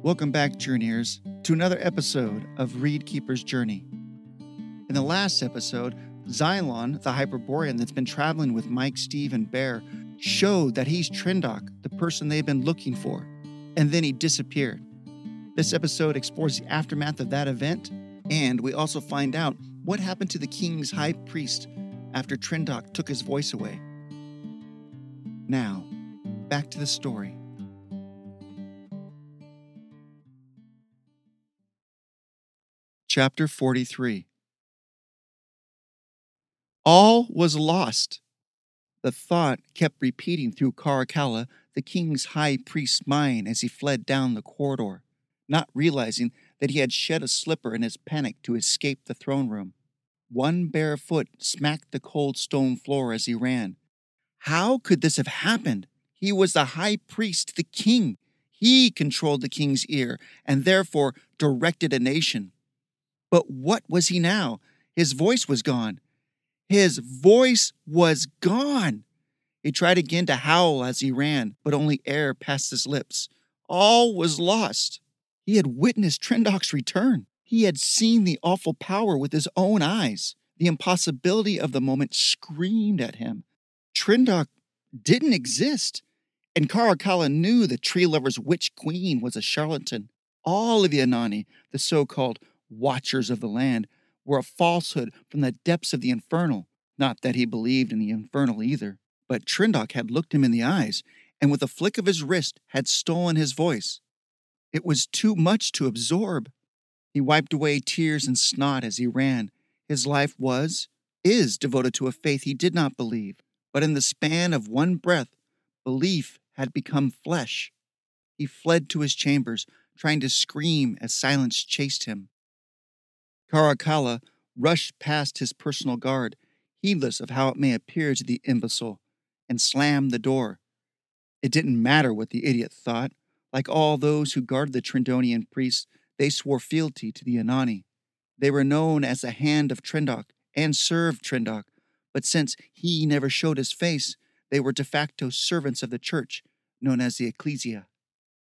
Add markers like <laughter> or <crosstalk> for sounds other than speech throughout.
Welcome back, Journeyers, to another episode of Reed Keeper's Journey. In the last episode, Xylon, the Hyperborean that's been traveling with Mike, Steve, and Bear, showed that he's Trindok, the person they've been looking for, and then he disappeared. This episode explores the aftermath of that event, and we also find out what happened to the king's high priest after Trindok took his voice away. Now, back to the story. Chapter 43 All was lost. The thought kept repeating through Caracalla, the king's high priest's mind, as he fled down the corridor, not realizing that he had shed a slipper in his panic to escape the throne room. One bare foot smacked the cold stone floor as he ran. How could this have happened? He was the high priest, the king. He controlled the king's ear and therefore directed a nation. But what was he now? His voice was gone. His voice was gone. He tried again to howl as he ran, but only air passed his lips. All was lost. He had witnessed Trindok's return. He had seen the awful power with his own eyes. The impossibility of the moment screamed at him. Trindok didn't exist. And Caracalla knew the tree lover's witch queen was a charlatan. All of the Anani, the so called watchers of the land, were a falsehood from the depths of the infernal. Not that he believed in the infernal either, but Trindok had looked him in the eyes, and with a flick of his wrist had stolen his voice. It was too much to absorb. He wiped away tears and snot as he ran. His life was, is devoted to a faith he did not believe, but in the span of one breath, belief had become flesh. He fled to his chambers, trying to scream as silence chased him. Caracalla rushed past his personal guard, heedless of how it may appear to the imbecile, and slammed the door. It didn't matter what the idiot thought. Like all those who guarded the Trindonian priests, they swore fealty to the Anani. They were known as the Hand of Trindok and served Trindok, but since he never showed his face, they were de facto servants of the church, known as the Ecclesia.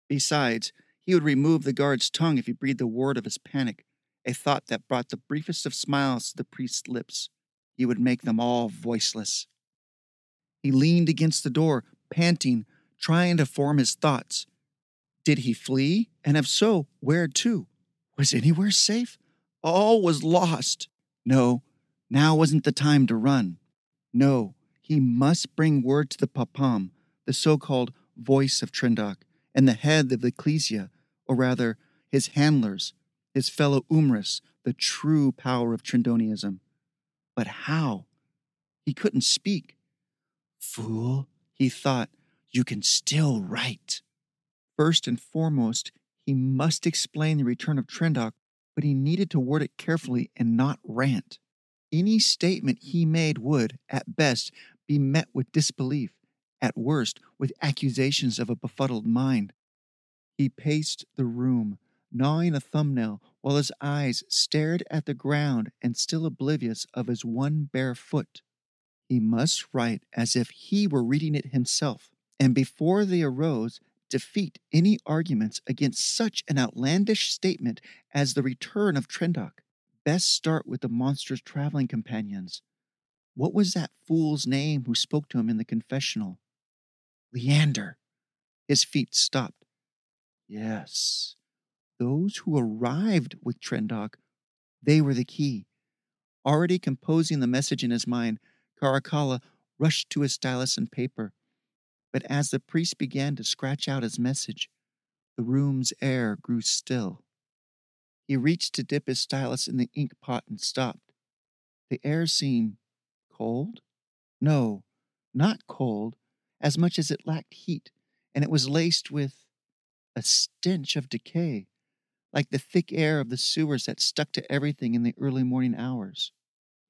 Besides, he would remove the guard's tongue if he breathed a word of his panic, a thought that brought the briefest of smiles to the priest's lips. He would make them all voiceless. He leaned against the door, panting, trying to form his thoughts. Did he flee? And if so, where to? Was anywhere safe? All was lost. No, now wasn't the time to run. No, he must bring word to the Papam, the so called voice of Trindok, and the head of the Ecclesia, or rather, his handlers, his fellow Umris, the true power of Trindonianism. But how? He couldn't speak. Fool, he thought, you can still write. First and foremost, he must explain the return of Trindok, but he needed to word it carefully and not rant. Any statement he made would, at best, be met with disbelief, at worst, with accusations of a befuddled mind. He paced the room, gnawing a thumbnail while his eyes stared at the ground and still oblivious of his one bare foot. He must write as if he were reading it himself, and before they arose, defeat any arguments against such an outlandish statement as the return of Trindok. Best start with the monster's traveling companions. What was that fool's name who spoke to him in the confessional? Leander. His feet stopped. Yes, those who arrived with Trindok, they were the key. Already composing the message in his mind, Caracalla rushed to his stylus and paper. But as the priest began to scratch out his message, the room's air grew still. He reached to dip his stylus in the ink pot and stopped. The air seemed cold? No, not cold, as much as it lacked heat, and it was laced with a stench of decay like the thick air of the sewers that stuck to everything in the early morning hours.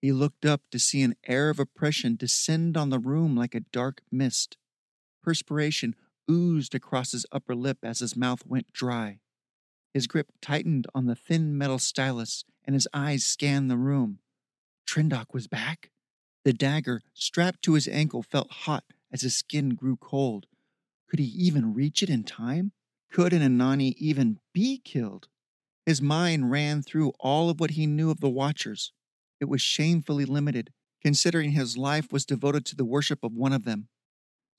He looked up to see an air of oppression descend on the room like a dark mist. Perspiration oozed across his upper lip as his mouth went dry. His grip tightened on the thin metal stylus, and his eyes scanned the room. Trindok was back. The dagger, strapped to his ankle, felt hot as his skin grew cold. Could he even reach it in time? Could an Anani even be killed? His mind ran through all of what he knew of the Watchers. It was shamefully limited, considering his life was devoted to the worship of one of them.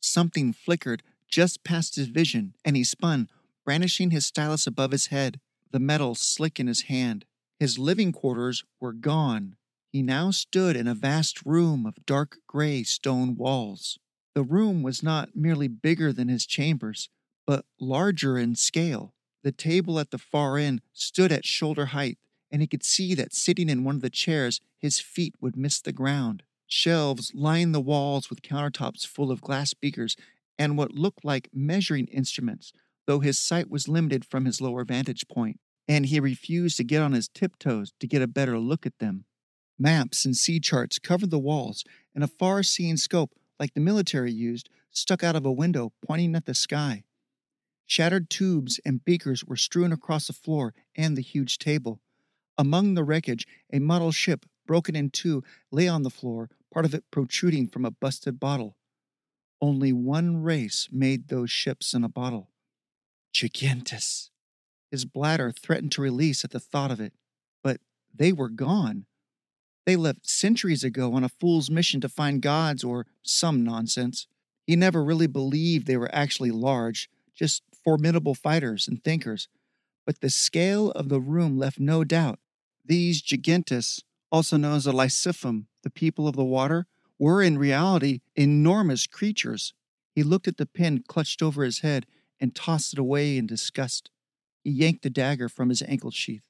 Something flickered just past his vision, and he spun, brandishing his stylus above his head, the metal slick in his hand. His living quarters were gone. He now stood in a vast room of dark gray stone walls. The room was not merely bigger than his chambers, but larger in scale. The table at the far end stood at shoulder height, and he could see that sitting in one of the chairs, his feet would miss the ground. Shelves lined the walls with countertops full of glass beakers and what looked like measuring instruments, though his sight was limited from his lower vantage point, and he refused to get on his tiptoes to get a better look at them. Maps and sea charts covered the walls, and a far seeing scope, like the military used, stuck out of a window pointing at the sky. Shattered tubes and beakers were strewn across the floor and the huge table. Among the wreckage, a model ship, broken in two, lay on the floor, part of it protruding from a busted bottle. Only one race made those ships in a bottle Gigantus. His bladder threatened to release at the thought of it, but they were gone. They left centuries ago on a fool's mission to find gods or some nonsense. He never really believed they were actually large, just formidable fighters and thinkers. But the scale of the room left no doubt. These gigantus, also known as the Lysiphum, the people of the water, were in reality enormous creatures. He looked at the pin clutched over his head and tossed it away in disgust. He yanked the dagger from his ankle sheath.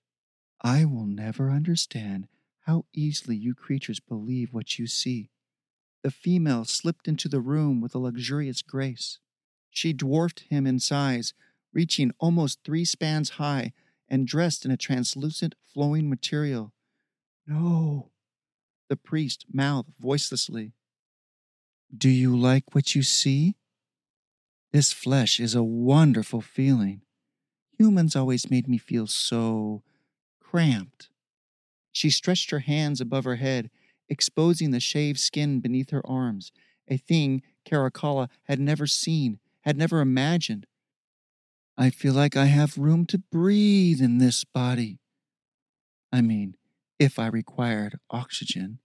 I will never understand how easily you creatures believe what you see. The female slipped into the room with a luxurious grace. She dwarfed him in size, reaching almost three spans high and dressed in a translucent, flowing material. No, the priest mouthed voicelessly. Do you like what you see? This flesh is a wonderful feeling. Humans always made me feel so cramped. She stretched her hands above her head, exposing the shaved skin beneath her arms, a thing Caracalla had never seen, had never imagined. I feel like I have room to breathe in this body. I mean, if I required oxygen.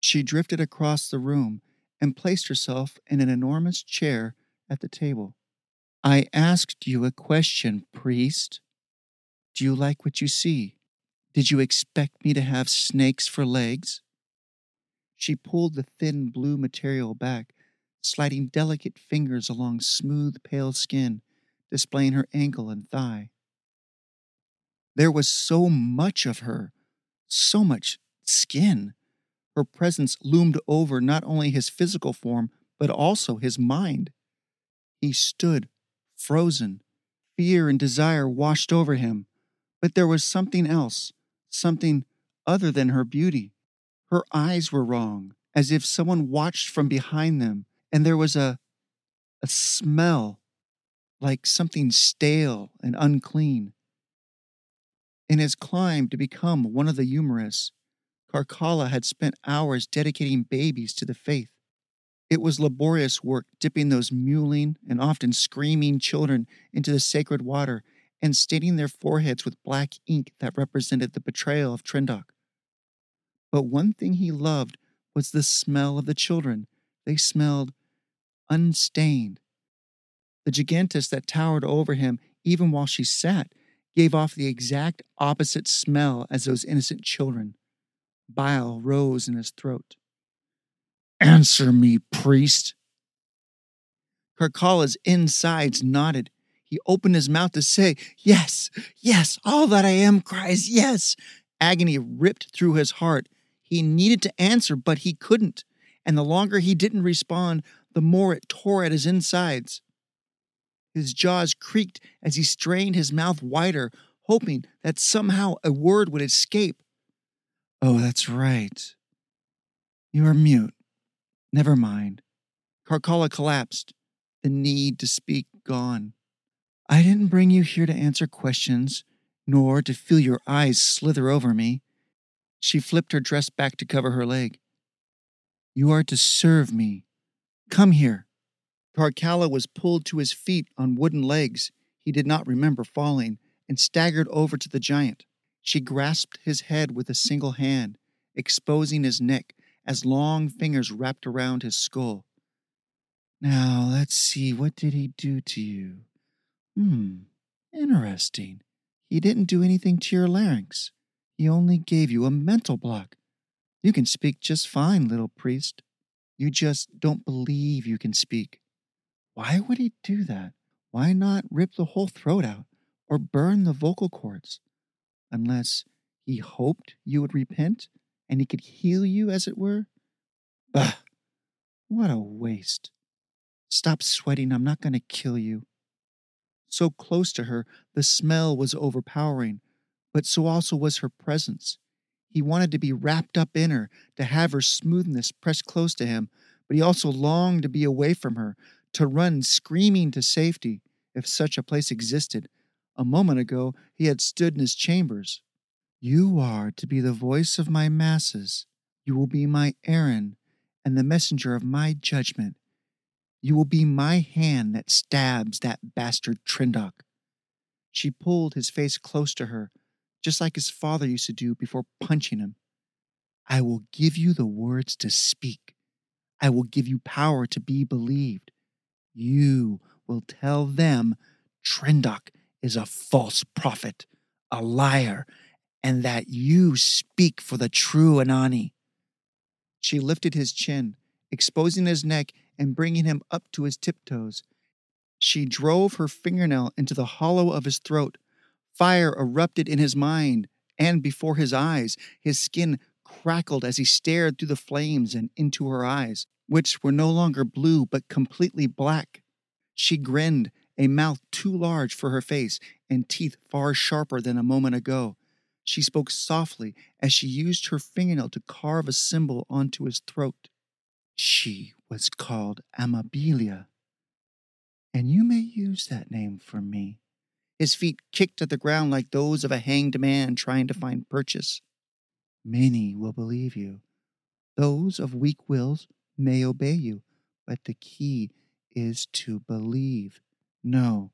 She drifted across the room and placed herself in an enormous chair at the table. I asked you a question, priest. Do you like what you see? Did you expect me to have snakes for legs? She pulled the thin blue material back, sliding delicate fingers along smooth, pale skin, displaying her ankle and thigh. There was so much of her, so much skin. Her presence loomed over not only his physical form, but also his mind. He stood, frozen. Fear and desire washed over him, but there was something else something other than her beauty. Her eyes were wrong, as if someone watched from behind them, and there was a a smell like something stale and unclean. In his climb to become one of the Eumeris, Caracalla had spent hours dedicating babies to the faith. It was laborious work dipping those mewling and often screaming children into the sacred water and staining their foreheads with black ink that represented the betrayal of Trendok. But one thing he loved was the smell of the children. They smelled unstained. The gigantus that towered over him, even while she sat, gave off the exact opposite smell as those innocent children. Bile rose in his throat. Answer me, priest. Caracalla's insides nodded. He opened his mouth to say, Yes, yes, all that I am cries, yes. Agony ripped through his heart. He needed to answer, but he couldn't. And the longer he didn't respond, the more it tore at his insides. His jaws creaked as he strained his mouth wider, hoping that somehow a word would escape. Oh, that's right. You are mute. Never mind. Caracalla collapsed, the need to speak gone. I didn't bring you here to answer questions, nor to feel your eyes slither over me. She flipped her dress back to cover her leg. You are to serve me. Come here. Caracalla was pulled to his feet on wooden legs. He did not remember falling and staggered over to the giant. She grasped his head with a single hand, exposing his neck as long fingers wrapped around his skull. Now, let's see, what did he do to you? Hmm, interesting. He didn't do anything to your larynx. He only gave you a mental block. You can speak just fine, little priest. You just don't believe you can speak. Why would he do that? Why not rip the whole throat out or burn the vocal cords? Unless he hoped you would repent and he could heal you, as it were? Bah! What a waste. Stop sweating, I'm not going to kill you. So close to her, the smell was overpowering, but so also was her presence. He wanted to be wrapped up in her, to have her smoothness pressed close to him, but he also longed to be away from her, to run screaming to safety, if such a place existed. A moment ago, he had stood in his chambers. You are to be the voice of my masses. You will be my Aaron and the messenger of my judgment. You will be my hand that stabs that bastard Trindok. She pulled his face close to her, just like his father used to do before punching him. I will give you the words to speak. I will give you power to be believed. You will tell them Trindok is a false prophet, a liar, and that you speak for the true Anani. She lifted his chin, exposing his neck and bringing him up to his tiptoes. She drove her fingernail into the hollow of his throat. Fire erupted in his mind and before his eyes. His skin crackled as he stared through the flames and into her eyes, which were no longer blue but completely black. She grinned, a mouth too large for her face and teeth far sharper than a moment ago. She spoke softly as she used her fingernail to carve a symbol onto his throat. She was called Amabilia, and you may use that name for me. His feet kicked at the ground like those of a hanged man trying to find purchase. Many will believe you. Those of weak wills may obey you, but the key is to believe. No,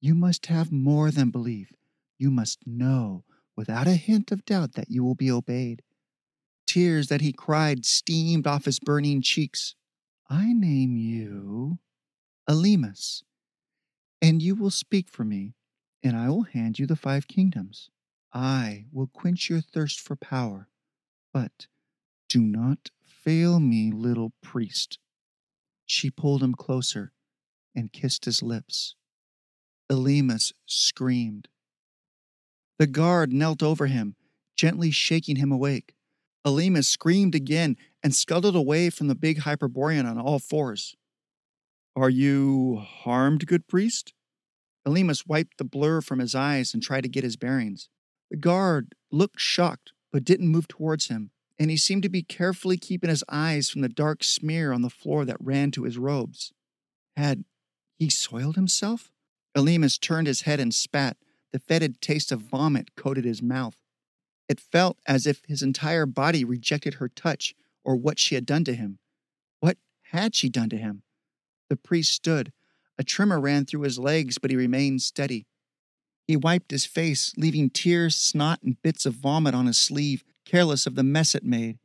you must have more than belief. You must know without a hint of doubt that you will be obeyed. Tears that he cried steamed off his burning cheeks. I name you Elymas, and you will speak for me, and I will hand you the five kingdoms. I will quench your thirst for power, but do not fail me, little priest. She pulled him closer and kissed his lips. Elymas screamed. The guard knelt over him, gently shaking him awake. Elymas screamed again and scuttled away from the big Hyperborean on all fours. Are you harmed, good priest? Elymas wiped the blur from his eyes and tried to get his bearings. The guard looked shocked, but didn't move towards him, and he seemed to be carefully keeping his eyes from the dark smear on the floor that ran to his robes. Had he soiled himself? Elymas turned his head and spat, the fetid taste of vomit coated his mouth. It felt as if his entire body rejected her touch or what she had done to him. What had she done to him? The priest stood. A tremor ran through his legs, but he remained steady. He wiped his face, leaving tears, snot, and bits of vomit on his sleeve, careless of the mess it made.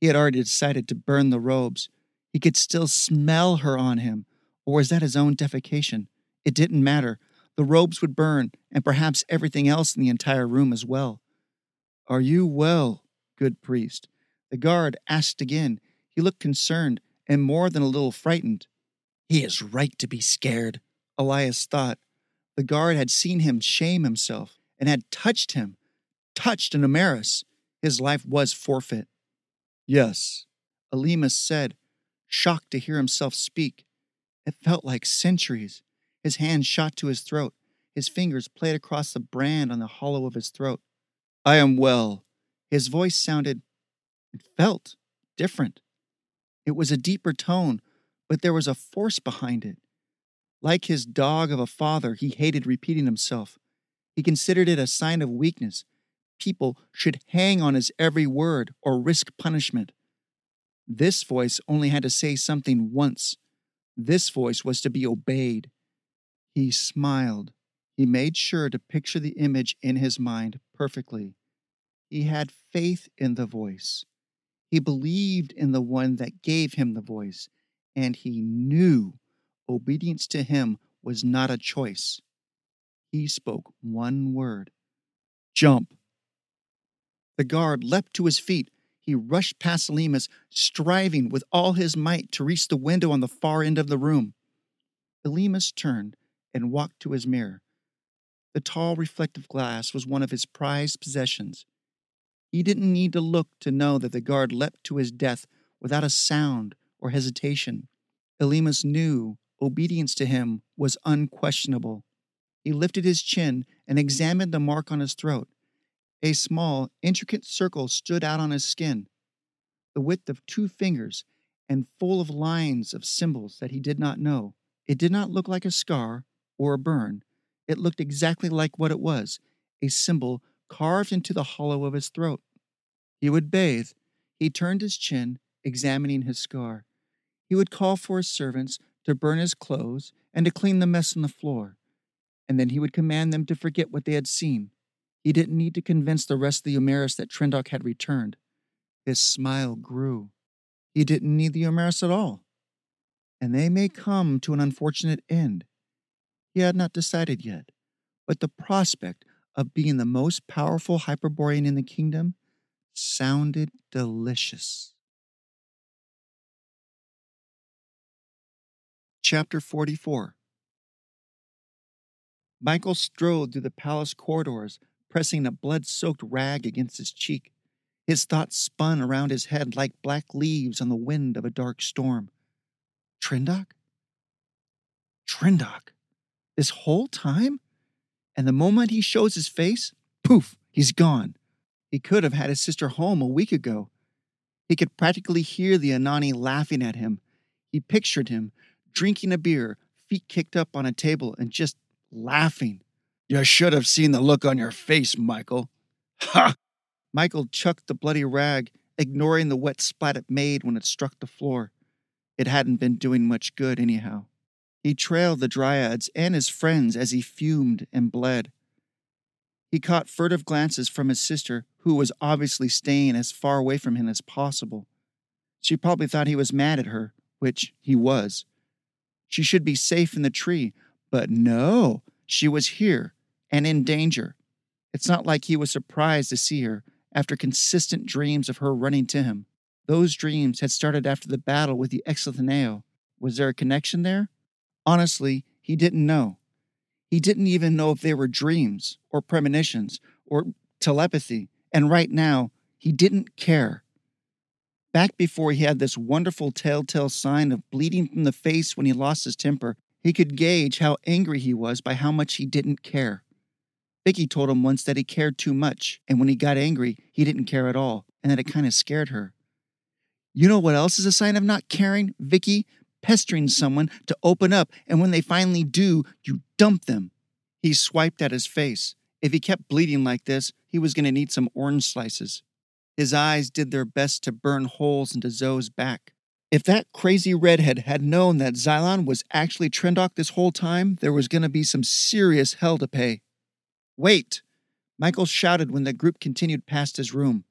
He had already decided to burn the robes. He could still smell her on him, or was that his own defecation? It didn't matter. The robes would burn, and perhaps everything else in the entire room as well. Are you well, good priest? The guard asked again. He looked concerned and more than a little frightened. He is right to be scared, Elias thought. The guard had seen him shame himself and had touched him, touched an Amaris. His life was forfeit. Yes, Elymas said, shocked to hear himself speak. It felt like centuries. His hand shot to his throat. His fingers played across the brand on the hollow of his throat. I am well. His voice sounded, it felt different. It was a deeper tone, but there was a force behind it. Like his dog of a father, he hated repeating himself. He considered it a sign of weakness. People should hang on his every word or risk punishment. This voice only had to say something once. This voice was to be obeyed. He smiled. He made sure to picture the image in his mind perfectly. He had faith in the voice. He believed in the one that gave him the voice, and he knew obedience to him was not a choice. He spoke one word jump. The guard leapt to his feet. He rushed past Elymas, striving with all his might to reach the window on the far end of the room. Elymas turned and walked to his mirror. The tall reflective glass was one of his prized possessions. He didn't need to look to know that the guard leapt to his death without a sound or hesitation. Elymas knew obedience to him was unquestionable. He lifted his chin and examined the mark on his throat. A small, intricate circle stood out on his skin, the width of two fingers and full of lines of symbols that he did not know. It did not look like a scar or a burn. It looked exactly like what it was a symbol carved into the hollow of his throat. He would bathe. He turned his chin, examining his scar. He would call for his servants to burn his clothes and to clean the mess on the floor. And then he would command them to forget what they had seen. He didn't need to convince the rest of the Umaris that Trendok had returned. His smile grew. He didn't need the Umaris at all. And they may come to an unfortunate end. He had not decided yet, but the prospect of being the most powerful Hyperborean in the kingdom sounded delicious. Chapter 44 Michael strode through the palace corridors, pressing a blood soaked rag against his cheek. His thoughts spun around his head like black leaves on the wind of a dark storm. Trendok? Trendok? This whole time? And the moment he shows his face, poof, he's gone. He could have had his sister home a week ago. He could practically hear the Anani laughing at him. He pictured him drinking a beer, feet kicked up on a table, and just laughing. You should have seen the look on your face, Michael. Ha! Michael chucked the bloody rag, ignoring the wet splat it made when it struck the floor. It hadn't been doing much good, anyhow. He trailed the dryads and his friends as he fumed and bled. He caught furtive glances from his sister, who was obviously staying as far away from him as possible. She probably thought he was mad at her, which he was. She should be safe in the tree, but no, she was here and in danger. It's not like he was surprised to see her after consistent dreams of her running to him. Those dreams had started after the battle with the Exotheneo. Was there a connection there? Honestly, he didn't know. He didn't even know if they were dreams or premonitions or telepathy. And right now, he didn't care. Back before he had this wonderful telltale sign of bleeding from the face when he lost his temper, he could gauge how angry he was by how much he didn't care. Vicky told him once that he cared too much, and when he got angry, he didn't care at all, and that it kind of scared her. You know what else is a sign of not caring, Vicky? pestering someone to open up, and when they finally do, you dump them. He swiped at his face. If he kept bleeding like this, he was going to need some orange slices. His eyes did their best to burn holes into Zoe's back. If that crazy redhead had known that Xylon was actually Trendok this whole time, there was going to be some serious hell to pay. Wait! Michael shouted when the group continued past his room.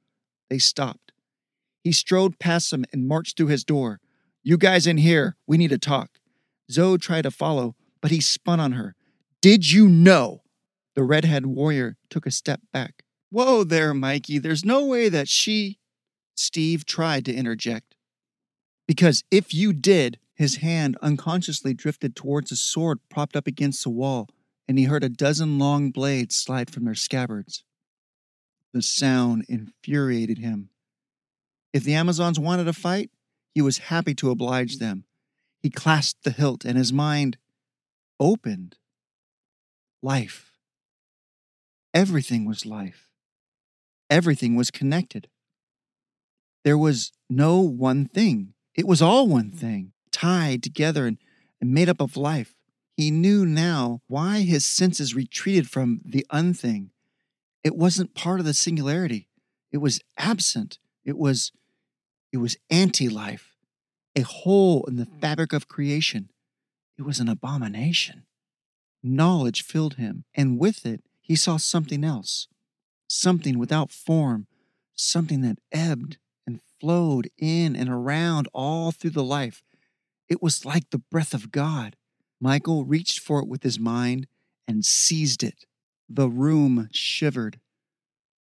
They stopped. He strode past them and marched through his door. You guys in here, we need to talk. Zoe tried to follow, but he spun on her. Did you know? The redhead warrior took a step back. Whoa there, Mikey. There's no way that she. Steve tried to interject. Because if you did, his hand unconsciously drifted towards a sword propped up against the wall, and he heard a dozen long blades slide from their scabbards. The sound infuriated him. If the Amazons wanted a fight, he was happy to oblige them. He clasped the hilt, and his mind opened. Life. Everything was life. Everything was connected. There was no one thing. It was all one mm-hmm. thing, tied together and, and made up of life. He knew now why his senses retreated from the unthing. It wasn't part of the singularity. It was absent. It was it was anti life, a hole in the mm. fabric of creation. It was an abomination. Knowledge filled him, and with it, he saw something else. Something without form, something that ebbed and flowed in and around all through the life. It was like the breath of God. Michael reached for it with his mind and seized it. The room shivered.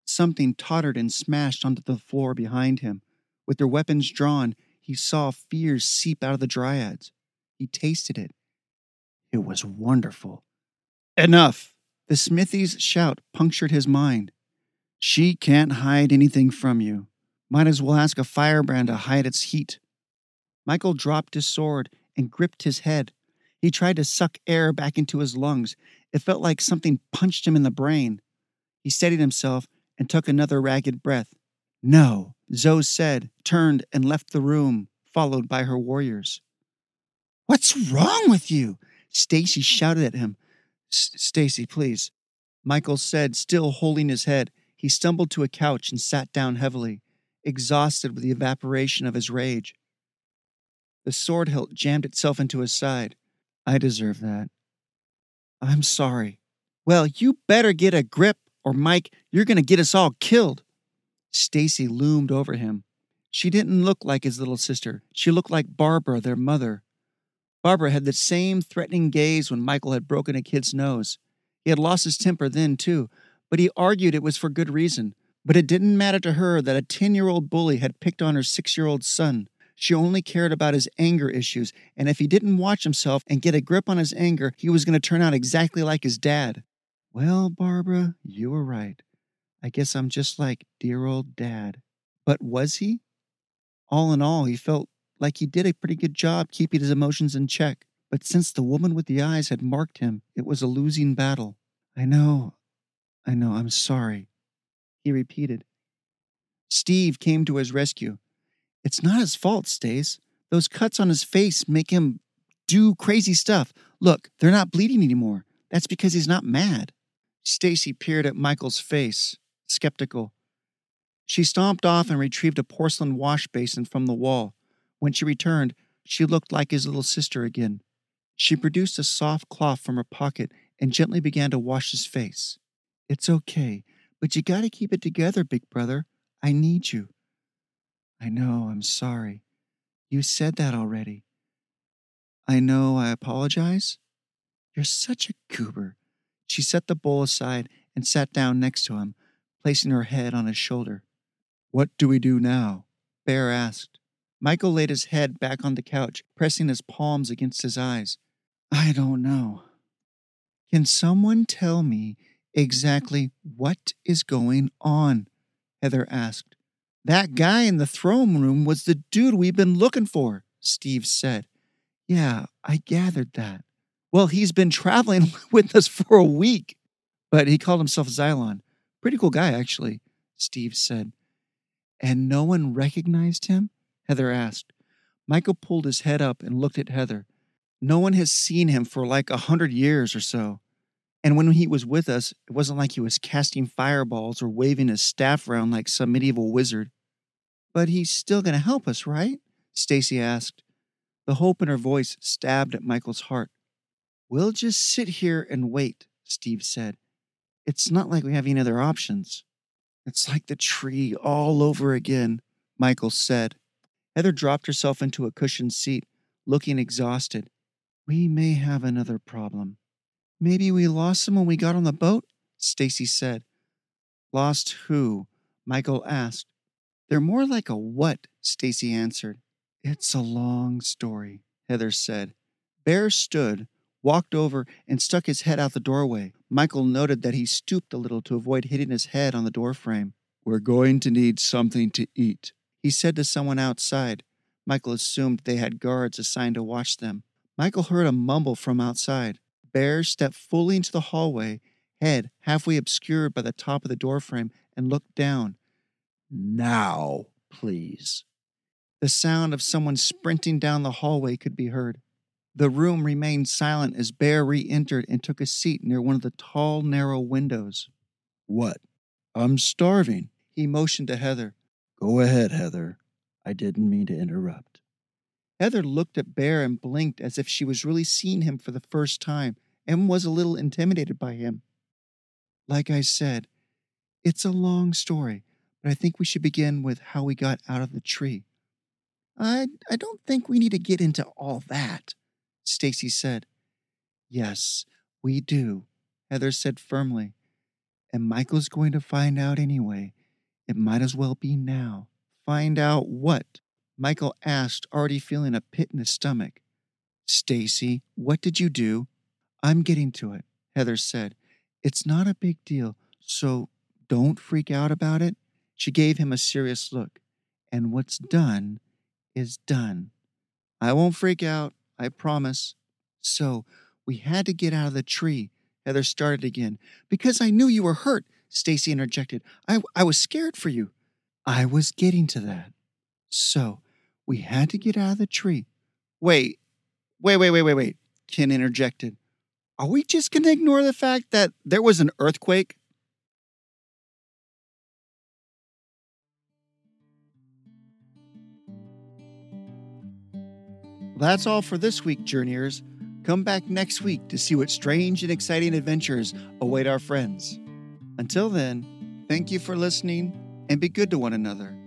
Something tottered and smashed onto the floor behind him. With their weapons drawn, he saw fears seep out of the dryads. He tasted it. It was wonderful. Enough! The smithy's shout punctured his mind. She can't hide anything from you. Might as well ask a firebrand to hide its heat. Michael dropped his sword and gripped his head. He tried to suck air back into his lungs. It felt like something punched him in the brain. He steadied himself and took another ragged breath. No, Zoe said, turned and left the room, followed by her warriors. What's wrong with you? Stacy shouted at him. Stacy, please. Michael said, still holding his head. He stumbled to a couch and sat down heavily, exhausted with the evaporation of his rage. The sword hilt jammed itself into his side. I deserve that. I'm sorry. Well, you better get a grip, or Mike, you're going to get us all killed. Stacy loomed over him. She didn't look like his little sister. She looked like Barbara, their mother. Barbara had the same threatening gaze when Michael had broken a kid's nose. He had lost his temper then, too, but he argued it was for good reason. But it didn't matter to her that a 10 year old bully had picked on her six year old son. She only cared about his anger issues, and if he didn't watch himself and get a grip on his anger, he was going to turn out exactly like his dad. Well, Barbara, you were right. I guess I'm just like dear old dad. But was he? All in all, he felt like he did a pretty good job keeping his emotions in check. But since the woman with the eyes had marked him, it was a losing battle. I know, I know, I'm sorry, he repeated. Steve came to his rescue. It's not his fault, Stace. Those cuts on his face make him do crazy stuff. Look, they're not bleeding anymore. That's because he's not mad. Stacy peered at Michael's face, skeptical. She stomped off and retrieved a porcelain wash basin from the wall. When she returned, she looked like his little sister again. She produced a soft cloth from her pocket and gently began to wash his face. It's okay, but you gotta keep it together, big brother. I need you. I know, I'm sorry. You said that already. I know, I apologize. You're such a goober. She set the bowl aside and sat down next to him, placing her head on his shoulder. What do we do now? Bear asked. Michael laid his head back on the couch, pressing his palms against his eyes. I don't know. Can someone tell me exactly what is going on? Heather asked. That guy in the throne room was the dude we've been looking for, Steve said. Yeah, I gathered that. Well, he's been traveling <laughs> with us for a week. But he called himself Xylon. Pretty cool guy, actually, Steve said. And no one recognized him? Heather asked. Michael pulled his head up and looked at Heather. No one has seen him for like a hundred years or so. And when he was with us, it wasn't like he was casting fireballs or waving his staff around like some medieval wizard. But he's still going to help us, right? Stacy asked. The hope in her voice stabbed at Michael's heart. We'll just sit here and wait, Steve said. It's not like we have any other options. It's like the tree all over again, Michael said. Heather dropped herself into a cushioned seat, looking exhausted. We may have another problem. Maybe we lost them when we got on the boat? Stacy said. Lost who? Michael asked. They're more like a what, Stacy answered. It's a long story, Heather said. Bear stood, walked over, and stuck his head out the doorway. Michael noted that he stooped a little to avoid hitting his head on the doorframe. We're going to need something to eat, he said to someone outside. Michael assumed they had guards assigned to watch them. Michael heard a mumble from outside. Bear stepped fully into the hallway, head halfway obscured by the top of the doorframe, and looked down. Now, please. The sound of someone sprinting down the hallway could be heard. The room remained silent as Bear re entered and took a seat near one of the tall, narrow windows. What? I'm starving. He motioned to Heather. Go ahead, Heather. I didn't mean to interrupt. Heather looked at Bear and blinked as if she was really seeing him for the first time, and was a little intimidated by him. Like I said, it's a long story, but I think we should begin with how we got out of the tree. I, I don't think we need to get into all that, Stacy said. Yes, we do, Heather said firmly. And Michael's going to find out anyway. It might as well be now. Find out what? Michael asked, already feeling a pit in his stomach. Stacy, what did you do? I'm getting to it, Heather said. It's not a big deal, so don't freak out about it. She gave him a serious look. And what's done is done. I won't freak out, I promise. So, we had to get out of the tree. Heather started again. Because I knew you were hurt, Stacy interjected. I, I was scared for you. I was getting to that. So, we had to get out of the tree. Wait, wait, wait, wait, wait, wait, Ken interjected. Are we just going to ignore the fact that there was an earthquake? That's all for this week, Journeyers. Come back next week to see what strange and exciting adventures await our friends. Until then, thank you for listening and be good to one another.